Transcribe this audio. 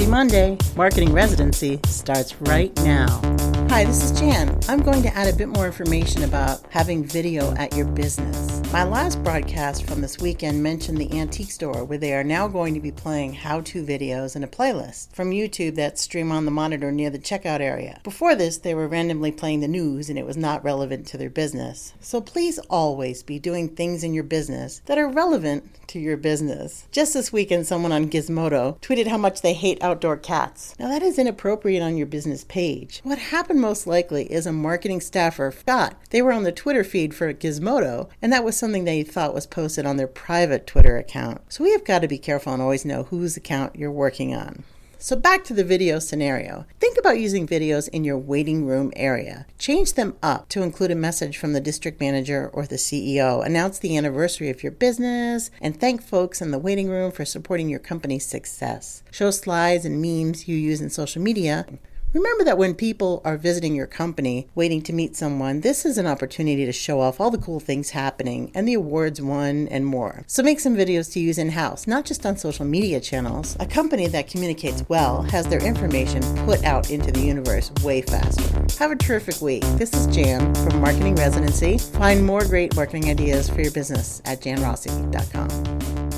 Happy Monday! Marketing Residency starts right now. Hi, this is Jan. I'm going to add a bit more information about having video at your business. My last broadcast from this weekend mentioned the antique store, where they are now going to be playing how to videos in a playlist from YouTube that stream on the monitor near the checkout area. Before this, they were randomly playing the news and it was not relevant to their business. So please always be doing things in your business that are relevant to your business. Just this weekend, someone on Gizmodo tweeted how much they hate outdoor cats. Now, that is inappropriate on your business page. What happened most likely is a marketing staffer forgot they were on the Twitter feed for Gizmodo, and that was something they thought was posted on their private Twitter account. So we have got to be careful and always know whose account you're working on. So, back to the video scenario. Think about using videos in your waiting room area. Change them up to include a message from the district manager or the CEO, announce the anniversary of your business, and thank folks in the waiting room for supporting your company's success. Show slides and memes you use in social media Remember that when people are visiting your company, waiting to meet someone, this is an opportunity to show off all the cool things happening and the awards won and more. So make some videos to use in house, not just on social media channels. A company that communicates well has their information put out into the universe way faster. Have a terrific week. This is Jan from Marketing Residency. Find more great marketing ideas for your business at janrossi.com.